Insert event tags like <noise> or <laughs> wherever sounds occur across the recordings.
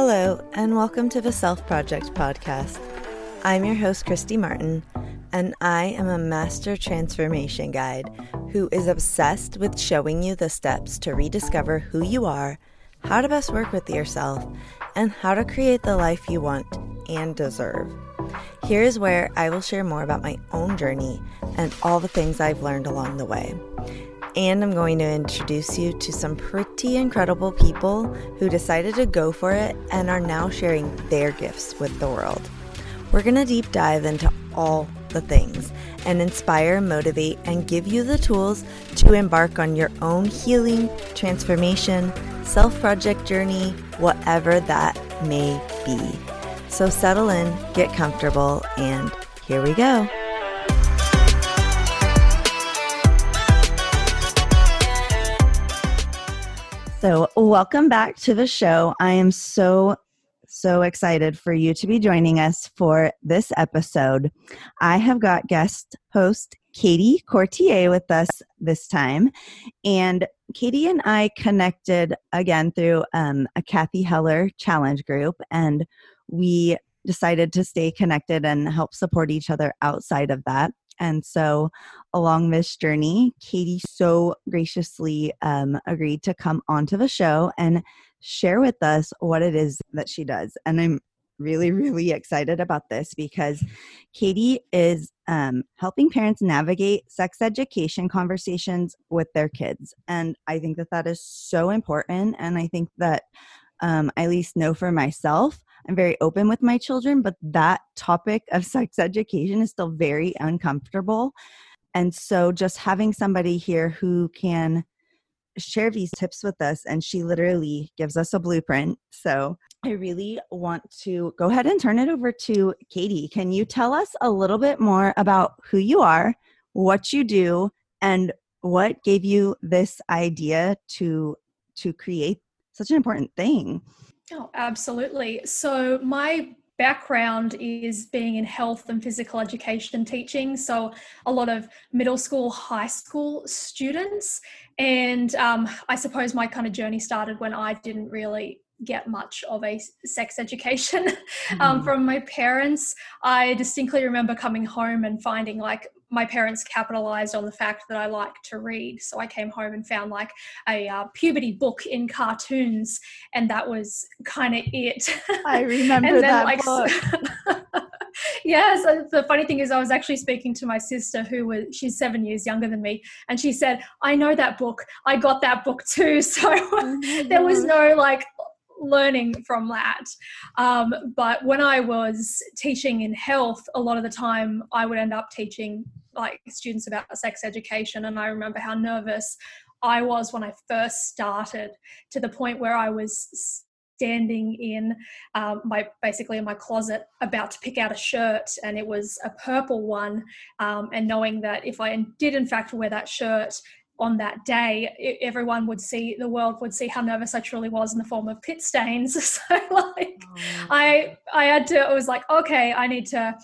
Hello, and welcome to the Self Project podcast. I'm your host, Kristy Martin, and I am a master transformation guide who is obsessed with showing you the steps to rediscover who you are, how to best work with yourself, and how to create the life you want and deserve. Here is where I will share more about my own journey and all the things I've learned along the way. And I'm going to introduce you to some pretty incredible people who decided to go for it and are now sharing their gifts with the world. We're going to deep dive into all the things and inspire, motivate, and give you the tools to embark on your own healing, transformation, self project journey, whatever that may be. So settle in, get comfortable, and here we go. So, welcome back to the show. I am so, so excited for you to be joining us for this episode. I have got guest host Caiti Courtier with us this time. And Caiti and I connected again through um, a Cathy Heller challenge group, and we decided to stay connected and help support each other outside of that. And so, along this journey, Caiti so graciously um, agreed to come onto the show and share with us what it is that she does. And I'm really, really excited about this because Caiti is um, helping parents navigate sex education conversations with their kids. And I think that that is so important. And I think that um, I at least know for myself I'm very open with my children, but that topic of sex education is still very uncomfortable. And so just having somebody here who can share these tips with us, and she literally gives us a blueprint. So I really want to go ahead and turn it over to Caiti. Can you tell us a little bit more about who you are, what you do, and what gave you this idea to to create such an important thing? Oh, absolutely. So, my background is being in health and physical education teaching. So, a lot of middle school, high school students. And um, I suppose my kind of journey started when I didn't really get much of a sex education <laughs> um, mm-hmm. from my parents. I distinctly remember coming home and finding like my parents capitalized on the fact that I like to read. So I came home and found like a uh, puberty book in cartoons, and that was kind of it. I remember then, that like, book. <laughs> yeah, so the funny thing is, I was actually speaking to my sister, who was she's seven years younger than me, and she said, "I know that book. I got that book too." <laughs> So oh there was no like learning from that. Um, but when I was teaching in health, a lot of the time I would end up teaching like students about sex education, and I remember how nervous I was when I first started, to the point where I was standing in um, my basically in my closet about to pick out a shirt and it was a purple one um, and knowing that if i did in fact wear that shirt on that day, everyone would see the world would see how nervous I truly was in the form of pit stains. <laughs> so like, oh. I I had to. I was like, okay, I need to.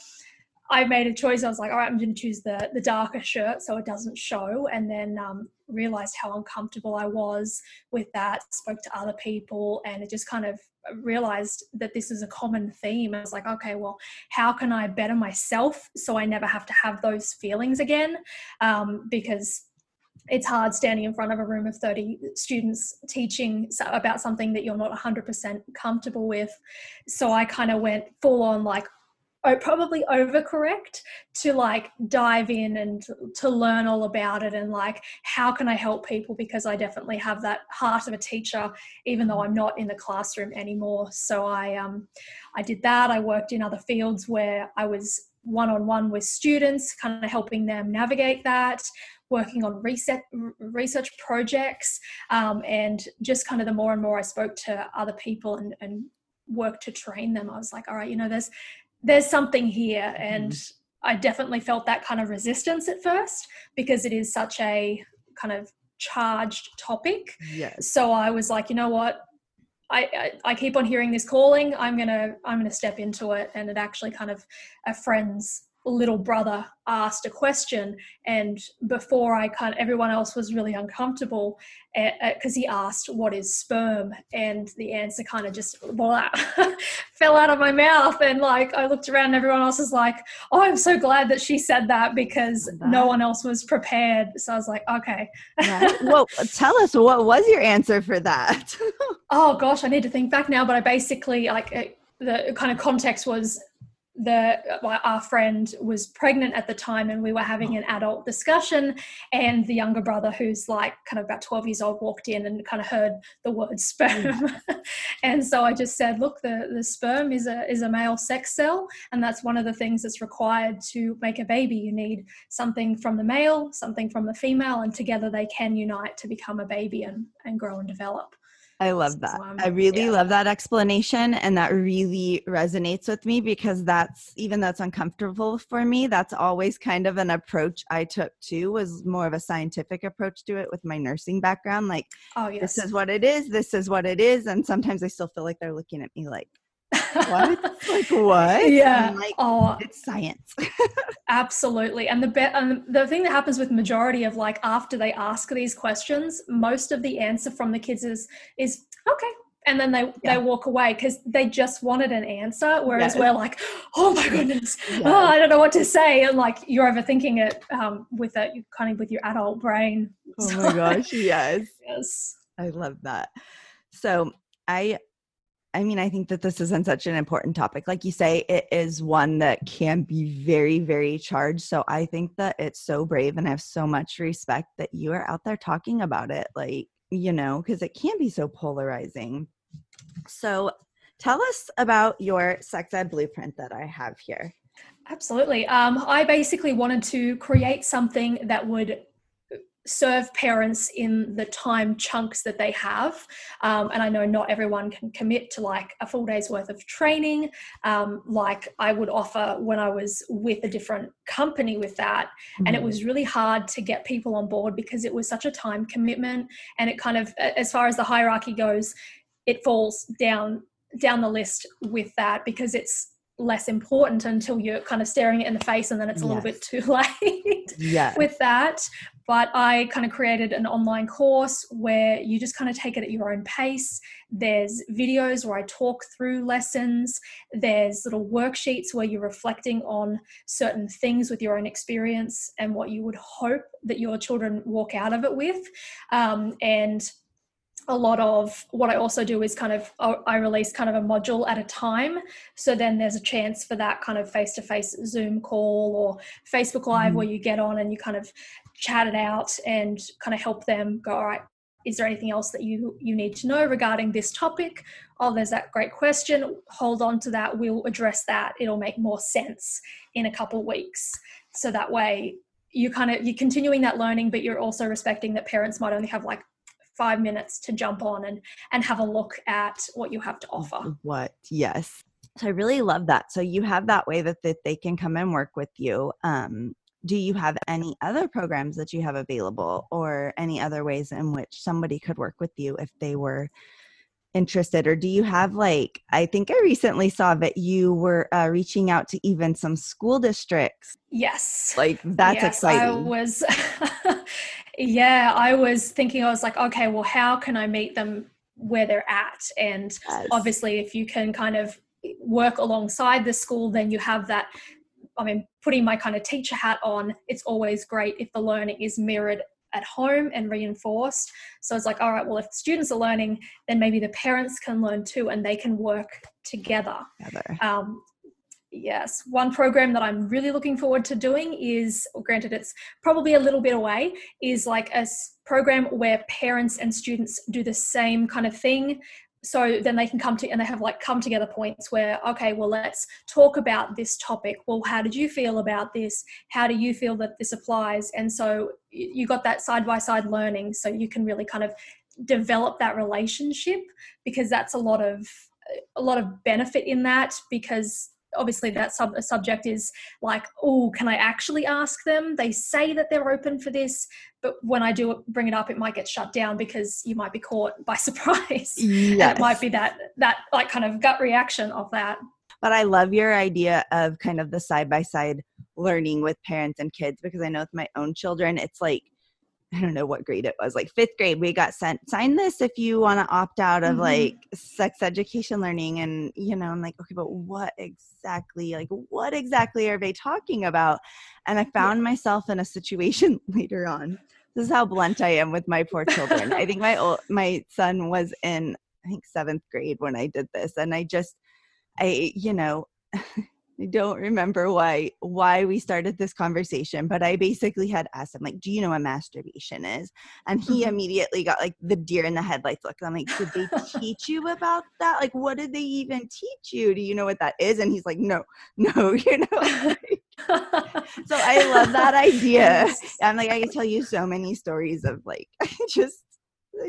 I made a choice. I was like, all right, I'm going to choose the the darker shirt so it doesn't show, and then um, realized how uncomfortable I was with that. Spoke to other people, and it just kind of realized that this is a common theme. I was like, okay, well, how can I better myself so I never have to have those feelings again? Um, because it's hard standing in front of a room of 30 students teaching about something that you're not 100% comfortable with. So I kind of went full on like, oh, probably overcorrect to like dive in and to learn all about it and like how can I help people because I definitely have that heart of a teacher even though I'm not in the classroom anymore. So I um I did that. I worked in other fields where I was one on one with students, kind of helping them navigate that working on reset, research projects, um, and just kind of the more and more I spoke to other people and, and worked to train them, I was like, all right, you know, there's there's something here, and mm. I definitely felt that kind of resistance at first because it is such a kind of charged topic. Yes. So I was like, you know what, I, I, I keep on hearing this calling. I'm gonna I'm gonna step into it, and it actually kind of a friend's little brother asked a question and before i kind of everyone else was really uncomfortable because uh, he asked what is sperm? And the answer kind of just blah, <laughs> fell out of my mouth and like i looked around and everyone else was like oh i'm so glad that she said that because that. no one else was prepared. So i was like okay. Well tell us what was your answer for that? <laughs> Oh gosh i need to think back now but i basically like the kind of context was the our friend was pregnant at the time and we were having an adult discussion and the younger brother who's like kind of about 12 years old walked in and kind of heard the word sperm. Mm. <laughs> And so i just said look the, the sperm is a is a male sex cell and that's one of the things that's required to make a baby. You need something from the male something from the female and together they can unite to become a baby and, and grow and develop I love that. Um, I really yeah. love that explanation and that really resonates with me because that's even that's uncomfortable for me. That's always kind of an approach I took too was more of a scientific approach to it with my nursing background like oh yes. this is what it is, this is what it is and sometimes I still feel like they're looking at me like what? like what? Yeah. Like, oh, it's science. <laughs> absolutely. And the be- and the thing that happens with majority of like after they ask these questions, most of the answer from the kids is is okay. And then they yeah. they walk away because they just wanted an answer. Whereas yes. we're like, oh my goodness, oh, I don't know what to say, and like you're overthinking it um, with it, kind of with your adult brain. Oh so, my gosh, <laughs> yes, yes, I love that. So I I mean, I think that this isn't such an important topic. Like you say, it is one that can be very, very charged. So I think that it's so brave and I have so much respect that you are out there talking about it, like, you know, because it can be so polarizing. So tell us about your sex ed blueprint that I have here. Absolutely. Um, I basically wanted to create something that would serve parents in the time chunks that they have. Um, and I know not everyone can commit to like a full day's worth of training, um, like I would offer when I was with a different company with that. Mm-hmm. And it mm-hmm. was really hard to get people on board because it was such a time commitment. And it kind of, as far as the hierarchy goes, it falls down down the list with that because it's less important until you're kind of staring it in the face and then it's a yes. little bit too <laughs> late yeah. with that but i kind of created an online course where you just kind of take it at your own pace. There's videos where i talk through lessons. There's little worksheets where you're reflecting on certain things with your own experience and what you would hope that your children walk out of it with. Um, and a lot of what I also do is kind of I release kind of a module at a time. So then there's a chance for that kind of face to face Zoom call or Facebook Live mm. where you get on and you kind of chat it out and kind of help them go, all right, is there anything else that you you need to know regarding this topic? Oh, there's that great question. Hold on to that. We'll address that. It'll make more sense in a couple of weeks. So that way you kind of you're continuing that learning, but you're also respecting that parents might only have like five minutes to jump on and and have a look at what you have to offer what yes so i really love that so you have that way that, that they can come and work with you um, do you have any other programs that you have available or any other ways in which somebody could work with you if they were interested? Or do you have like i think i recently saw that you were uh, reaching out to even some school districts. Yes. Like that's yes, exciting. i was <laughs> yeah i was thinking i was like okay well how can i meet them where they're at? And yes. obviously if you can kind of work alongside the school then you have that i mean putting my kind of teacher hat on it's always great if the learning is mirrored at home and reinforced. So it's like, all right, well, if students are learning, then maybe the parents can learn too and they can work together. together. Um, yes, one program that I'm really looking forward to doing is, granted, it's probably a little bit away, is like a program where parents and students do the same kind of thing so then they can come to and they have like come together points where okay well let's talk about this topic. Well how did you feel about this? How do you feel that this applies? And so you got that side by side learning so you can really kind of develop that relationship because that's a lot of a lot of benefit in that because obviously that sub- subject is like oh can i actually ask them? They say that they're open for this but when i do bring it up it might get shut down because you might be caught by <laughs> surprise. Yes. it might be that that like kind of gut reaction of that. But i love your idea of kind of the side by side learning with parents and kids because I know with my own children, it's like I don't know what grade it was, like fifth grade, we got sent, sign this if you want to opt out of mm-hmm. like sex education learning. And, you know, I'm like, okay, but what exactly, like, what exactly are they talking about? And I found yeah. myself in a situation <laughs> later on. This is how blunt I am with my poor children. I think my <laughs> old, my son was in, I think seventh grade when I did this. And I just, I, you know, <laughs> I don't remember why why we started this conversation, but I basically had asked him like, "Do you know what masturbation is?" And he mm-hmm. immediately got like the deer in the headlights look. I'm like, "Did they teach you about that? Like, what did they even teach you? Do you know what that is?" And he's like, "No, <laughs> no, you know." <laughs> so I love that <laughs> idea. I'm like, I can tell you so many stories of like just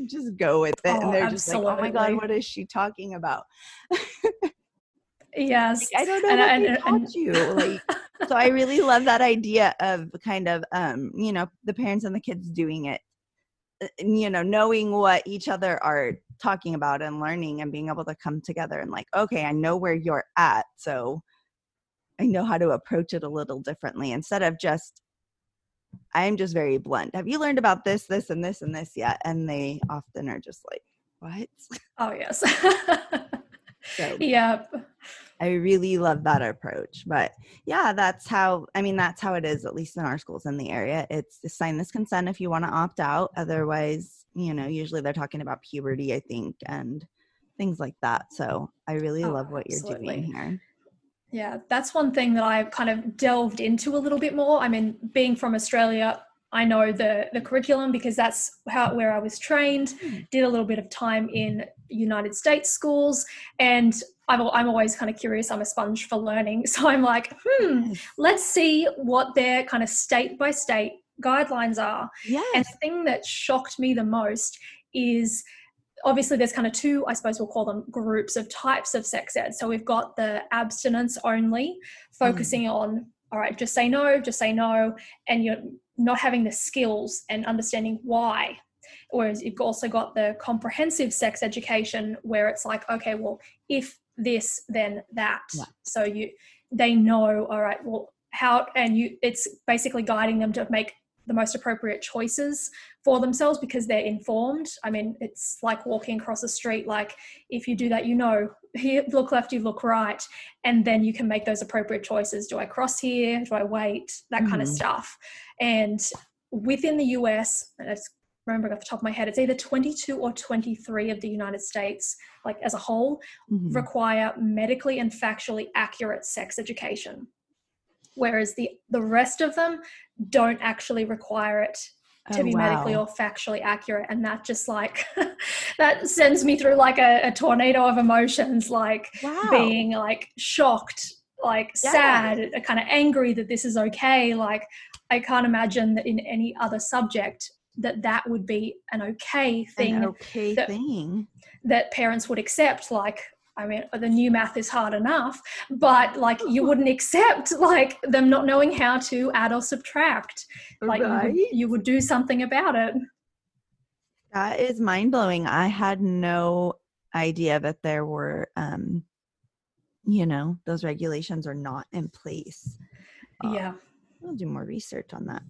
just go with it, oh, and they're absolutely. just like, "Oh my god, what is she talking about?" Yes. Like, I don't know and, what and, taught and, you. Like, so I <laughs> really love that idea of kind of, um, you know, the parents and the kids doing it, uh, you know, knowing what each other are talking about and learning and being able to come together and like, okay, I know where you're at. So I know how to approach it a little differently instead of just, I'm just very blunt. Have you learned about this, this, and this, and this yet? And they often are just like, what? Oh, yes. so, <laughs> yep. I really love that approach. But yeah, that's how I mean that's how it is at least in our schools in the area. It's sign this consent if you want to opt out. Otherwise, you know, usually they're talking about puberty, I think, and things like that. So I really oh, love what absolutely. you're doing here. Yeah, that's one thing that I've kind of delved into a little bit more. I mean, being from Australia, I know the the curriculum because that's how where I was trained. Hmm. Did a little bit of time in United States schools, and I'm, I'm always kind of curious. I'm a sponge for learning, <laughs> so I'm like, hmm, let's see what their kind of state by state guidelines are. Yes. And the thing that shocked me the most is obviously there's kind of two i suppose we'll call them groups of types of sex ed so we've got the abstinence only focusing mm. on all right just say no just say no and you're not having the skills and understanding why. Whereas you've also got the comprehensive sex education where it's like, okay, well, if this, then that. So you they know, all right, well, how and you it's basically guiding them to make the most appropriate choices for themselves because they're informed. I mean, it's like walking across a street. Like, if you do that, you know, here, look left, you look right, and then you can make those appropriate choices. Do I cross here? Do I wait? That mm-hmm. kind of stuff. And within the US, I remember off the top of my head, it's either 22 or 23 of the United States, like as a whole, mm-hmm. require medically and factually accurate sex education whereas the the rest of them don't actually require it to oh, be wow. medically or factually accurate and that just like <laughs> that sends me through like a, a tornado of emotions like wow. being like shocked like yeah. sad kind of angry that this is okay like i can't imagine that in any other subject that that would be an okay thing an okay that, thing that parents would accept like I mean, the new math is hard enough, but like you <laughs> wouldn't accept like them not knowing how to add or subtract. Like right. you, would, you would do something about it. That is mind blowing. I had no idea that there were, um, you know, those regulations are not in place. Yeah. I'll do more research on that.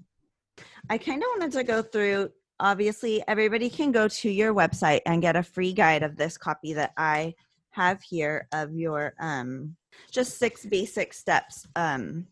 I kind of wanted to go through obviously everybody can go to your website and get a free guide of this copy that I have here of your um just six basic steps um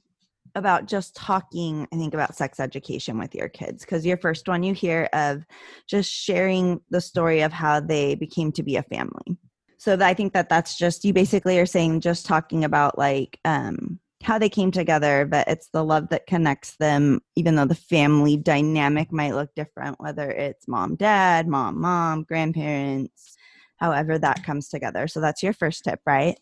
about just talking i think about sex education with your kids because your first one you hear of just sharing the story of how they became to be a family so i think that that's just you basically are saying just talking about like um how they came together but it's the love that connects them even though the family dynamic might look different whether it's mom dad mom mom grandparents however that comes together. So that's your first tip, right?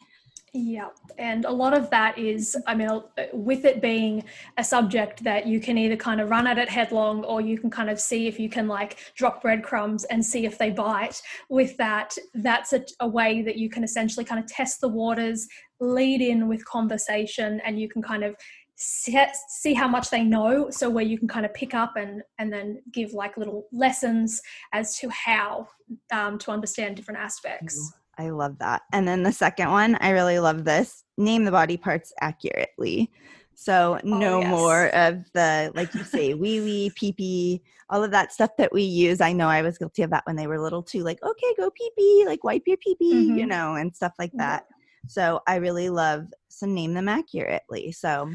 Yeah, and a lot of that is, I mean, with it being a subject that you can either kind of run at it headlong or you can kind of see if you can like drop breadcrumbs and see if they bite. With that, that's a, a way that you can essentially kind of test the waters, lead in with conversation, and you can kind of see how much they know so where you can kind of pick up and and then give like little lessons as to how um, to understand different aspects i love that and then the second one i really love this name the body parts accurately So oh, no yes. more of the like you say wee wee pee pee all of that stuff that we use. I know I was guilty of that when they were little too. Like okay, go pee pee, like wipe your pee pee, mm-hmm. you know, and stuff like that. So I really love to name them accurately. So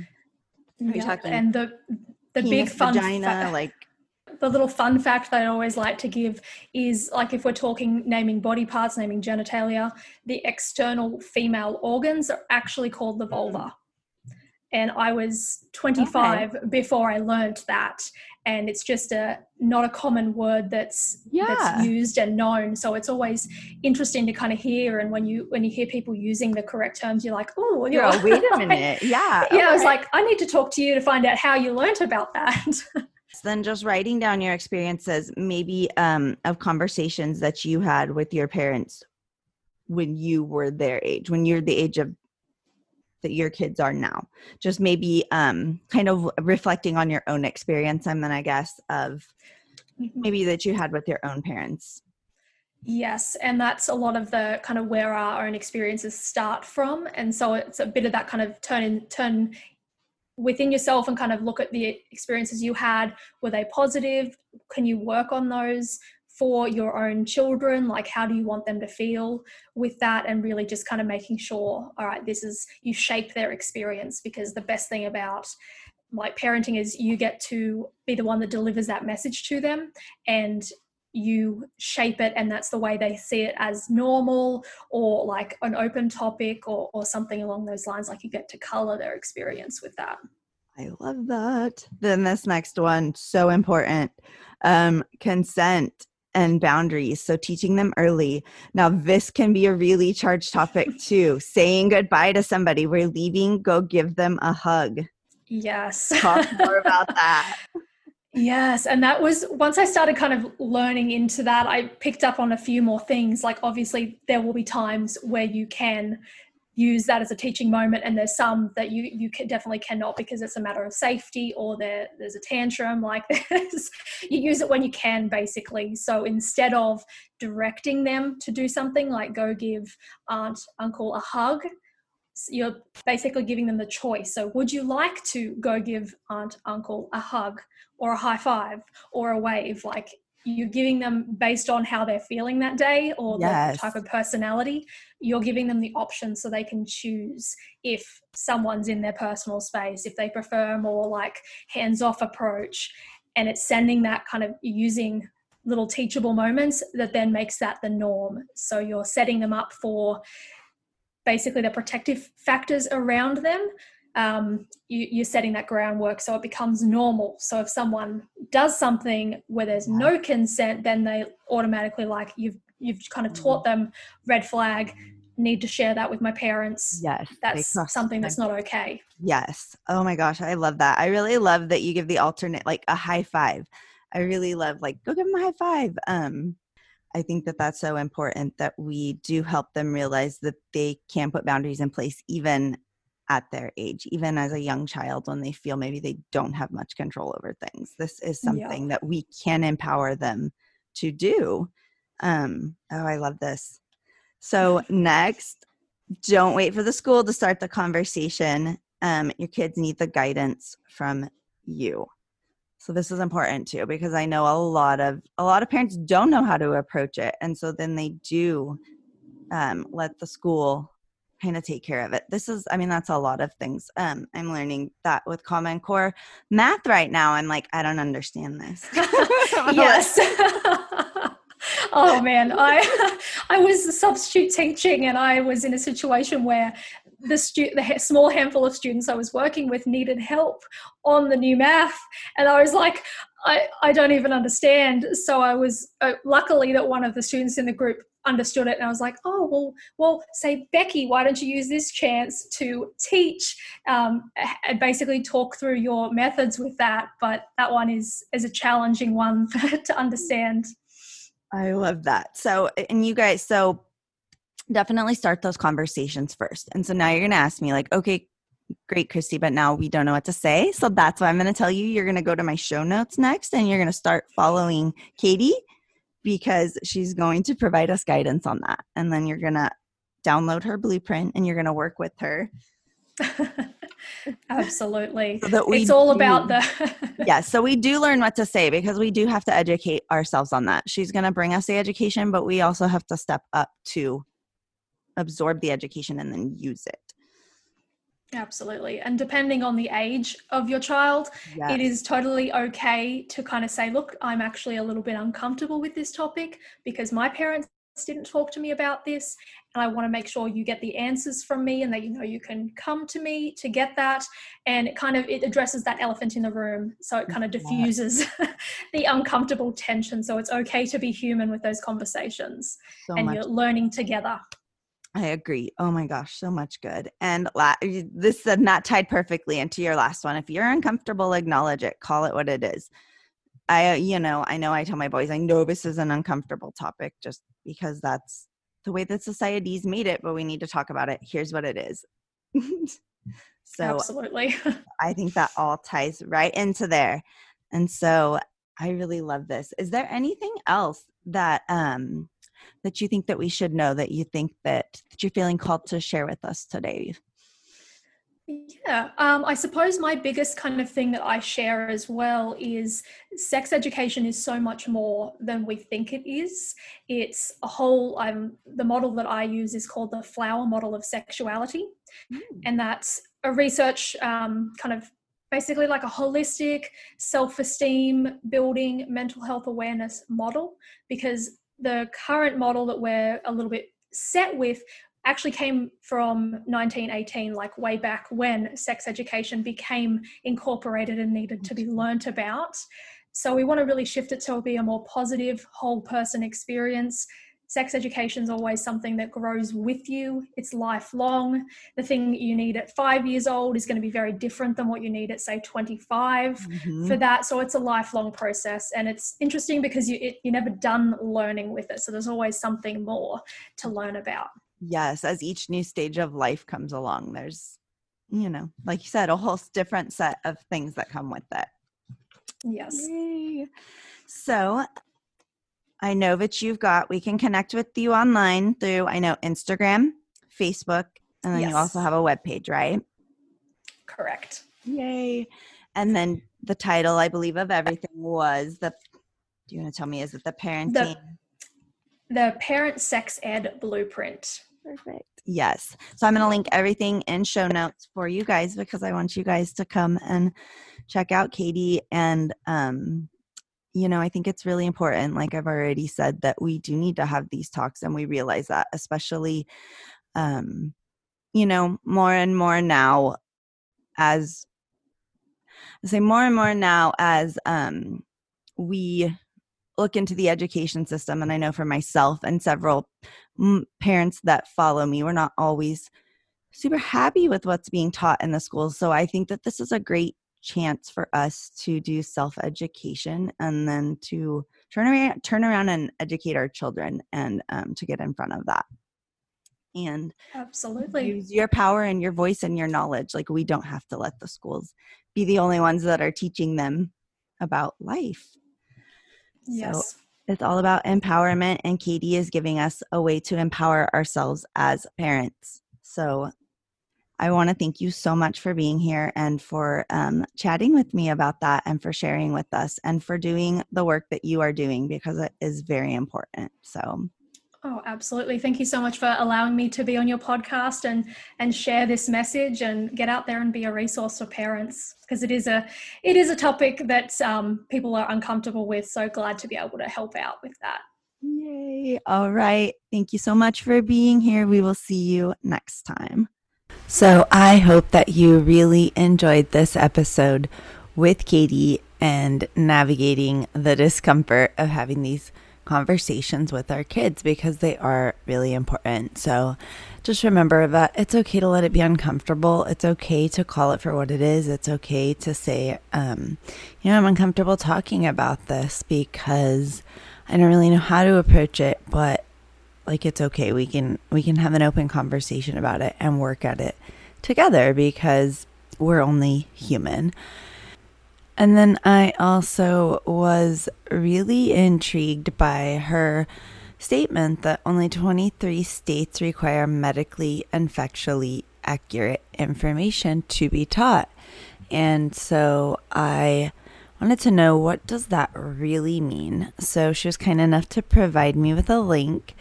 yeah, talking and the the big fun vagina, fa- like the little fun fact that I always like to give is like if we're talking naming body parts, naming genitalia, the external female organs are actually called the vulva. And I was 25 okay. before I learned that. And it's just a not a common word that's yeah. that's used and known. So it's always interesting to kind of hear. And when you when you hear people using the correct terms, you're like, oh, you're wait a <laughs> minute, yeah. Yeah, I was like, I need to talk to you to find out how you learned about that. <laughs> then just writing down your experiences maybe um, of conversations that you had with your parents when you were their age when you're the age of that your kids are now just maybe um, kind of reflecting on your own experience and then i guess of mm-hmm. maybe that you had with your own parents Yes, and that's a lot of the kind of where our own experiences start from, and so it's a bit of that kind of turn in, turn within yourself and kind of look at the experiences you had. Were they positive? Can you work on those for your own children? Like, how do you want them to feel with that? And really just kind of making sure, all right, this is, you shape their experience because the best thing about like parenting is you get to be the one that delivers that message to them and you shape it and that's the way they see it as normal or like an open topic or, or something along those lines like you get to color their experience with that. I love that. Then this next one so important. Um, consent and boundaries. So teaching them early. Now this can be a really charged topic <laughs> too. Saying goodbye to somebody we're leaving go give them a hug. Yes. Talk more about <laughs> that Yes, and that was once I started kind of learning into that, I picked up on a few more things. Like, obviously, there will be times where you can use that as a teaching moment, and there's some that you you can, definitely cannot because it's a matter of safety or there there's a tantrum. Like, <laughs> there's, you use it when you can, basically. So instead of directing them to do something like go give aunt uncle a hug, you're basically giving them the choice. So, would you like to go give aunt, uncle a hug or a high five or a wave? Like, you're giving them based on how they're feeling that day or yes. the type of personality. You're giving them the option so they can choose if someone's in their personal space, if they prefer more like hands off approach. And it's sending that kind of using little teachable moments that then makes that the norm. So, you're setting them up for basically the protective factors around them um, you, are setting that groundwork so it becomes normal. So if someone does something where there's no consent then they automatically like you've you've kind of taught them red flag need to share that with my parents. Yes that's something that's not okay. Yes. Oh my gosh i love that. I really love that you give the alternate like a high five. I really love like go give them a high five. Um I think that that's so important that we do help them realize that they can put boundaries in place even at their age, even as a young child when they feel maybe they don't have much control over things. This is something yeah. that we can empower them to do. Um, oh, I love this. So, <laughs> next, don't wait for the school to start the conversation. Um, your kids need the guidance from you. So this is important too because I know a lot of a lot of parents don't know how to approach it, and so then they do um, let the school kind of take care of it. This is, I mean, that's a lot of things. Um, I'm learning that with Common Core math right now. I'm like, I don't understand this. <laughs> <laughs> yes. <laughs> oh man, I I was substitute teaching, and I was in a situation where the, stu- the small handful of students I was working with needed help on the new math. And I was like, I, I don't even understand. So I was uh, luckily that one of the students in the group understood it and I was like, oh, well, well, say, Becky, why don't you use this chance to teach um, and basically talk through your methods with that. But that one is, is a challenging one <laughs> to understand. I love that. So, and you guys, so definitely start those conversations first. And so now you're going to ask me, like, okay, great, Kristy, but now we don't know what to say. So that's why I'm going to tell you. You're going to go to my show notes next and you're going to start following Caiti because she's going to provide us guidance on that. And then you're going to download her blueprint and you're going to work with her. <laughs> Absolutely. So it's all do, about the. <laughs> yeah. So we do learn what to say because we do have to educate ourselves on that. She's going to bring us the education, but we also have to step up to absorb the education and then use it. Absolutely. And depending on the age of your child, yes. it is totally okay to kind of say, look, I'm actually a little bit uncomfortable with this topic because my parents didn't talk to me about this and i want to make sure you get the answers from me and that you know you can come to me to get that and it kind of it addresses that elephant in the room so it kind of diffuses <laughs> the uncomfortable tension so it's okay to be human with those conversations so and you're learning together I agree. Oh my gosh, so much good. And la- this is not tied perfectly into your last one. If you're uncomfortable, acknowledge it. Call it what it is. I, you know, I know I tell my boys, I know this is an uncomfortable topic just because that's the way that society's made it, but we need to talk about it. Here's what it is. <laughs> so, absolutely. <laughs> I think that all ties right into there. And so I really love this. Is there anything else that, um, that you think that we should know that you think that, that you're feeling called to share with us today? Yeah, um, I suppose my biggest kind of thing that I share as well is sex education is so much more than we think it is. It's a whole, um, the model that I use is called the flower model of sexuality. Mm. And that's a research um, kind of basically like a holistic self esteem building mental health awareness model because the current model that we're a little bit set with actually came from 1918, like way back when sex education became incorporated and needed to be learnt about. So we want to really shift it to be a more positive, whole person experience. Sex education is always something that grows with you. It's lifelong. The thing you need at five years old is going to be very different than what you need at, say, 25 mm-hmm. for that. So it's a lifelong process. And it's interesting because you, it, you're never done learning with it. So there's always something more to learn about yes as each new stage of life comes along there's you know like you said a whole different set of things that come with it yes Yay. so i know that you've got we can connect with you online through i know instagram facebook and then yes. you also have a web page right correct yay and then the title i believe of everything was the do you want to tell me is it the parenting the, the parent sex ed blueprint Perfect. Yes. So I'm going to link everything in show notes for you guys because I want you guys to come and check out Caiti. And, um, you know, I think it's really important, like I've already said, that we do need to have these talks and we realize that, especially, um, you know, more and more now as I say more and more now as um, we look into the education system and i know for myself and several parents that follow me we're not always super happy with what's being taught in the schools. So i think that this is a great chance for us to do self education and then to turn around turn around and educate our children and um, to get in front of that and absolutely use your power and your voice and your knowledge like we don't have to let the schools be the only ones that are teaching them about life Yes. So it's all about empowerment, and Caiti is giving us a way to empower ourselves as parents. So I want to thank you so much for being here and for um, chatting with me about that and for sharing with us and for doing the work that you are doing because it is very important. So Oh, absolutely. Thank you so much for allowing me to be on your podcast and and share this message and get out there and be a resource for parents because it is a it is a topic that um, people are uncomfortable with. So glad to be able to help out with that. Yay. All right. Thank you so much for being here. We will see you next time. So I hope that you really enjoyed this episode with Caiti and navigating the discomfort of having these conversations with our kids because they are really important. So just remember that it's okay to let it be uncomfortable. It's okay to call it for what it is. It's okay to say, um, you know, I'm uncomfortable talking about this because I don't really know how to approach it, but like it's okay. We can we can have an open conversation about it and work at it together because we're only human. And then I also was really intrigued by her statement that only 23 states require medically and factually accurate information to be taught. And so I wanted to know what does that really mean. So she was kind enough to provide me with a link.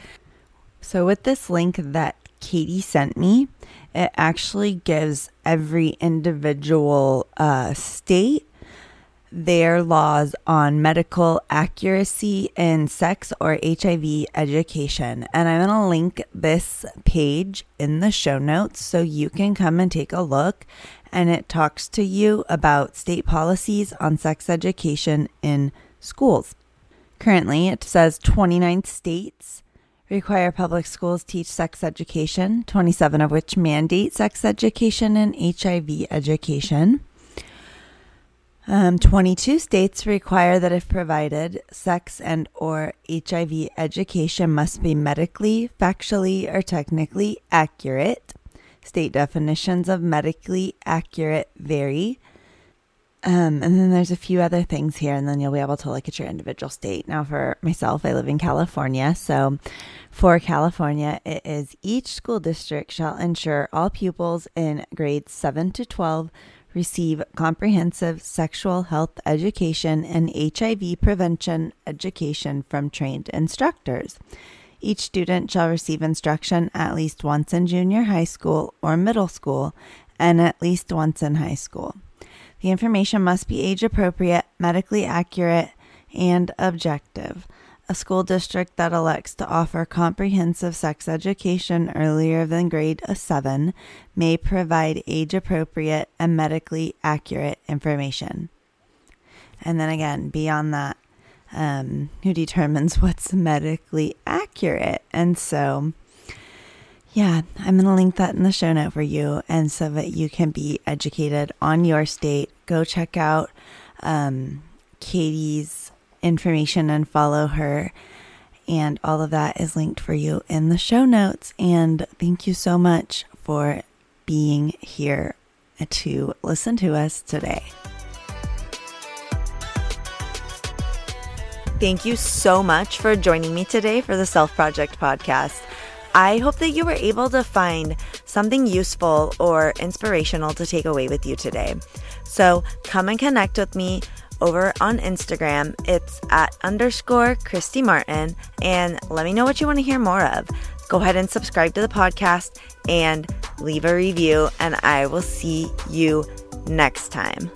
So with this link that Caiti sent me, it actually gives every individual uh, state their laws on medical accuracy in sex or HIV education. And I'm going to link this page in the show notes so you can come and take a look. And it talks to you about state policies on sex education in schools. Currently, it says 29 states require public schools teach sex education, 27 of which mandate sex education and HIV education. Um, 22 states require that if provided, sex and or HIV education must be medically, factually, or technically accurate. State definitions of medically accurate vary. Um, and then there's a few other things here, and then you'll be able to look at your individual state. Now, for myself, I live in California. So, for California, it is each school district shall ensure all pupils in grades 7 to 12 receive comprehensive sexual health education and HIV prevention education from trained instructors. Each student shall receive instruction at least once in junior high school or middle school and at least once in high school. The information must be age appropriate, medically accurate, and objective a school district that elects to offer comprehensive sex education earlier than grade 7 may provide age appropriate and medically accurate information. And then again, beyond that, um, who determines <laughs> what's medically accurate? And so, yeah, I'm going to link that in the show note for you, and so that you can be educated on your state. Go check out um, Caiti's information and follow her. And all of that is linked for you in the show notes. And thank you so much for being here to listen to us today. Thank you so much for joining me today for the Self Project podcast. I hope that you were able to find something useful or inspirational to take away with you today. So come and connect with me over on Instagram. It's at underscore Kristy Martin. And let me know what you want to hear more of. Go ahead and subscribe to the podcast and leave a review. And I will see you next time.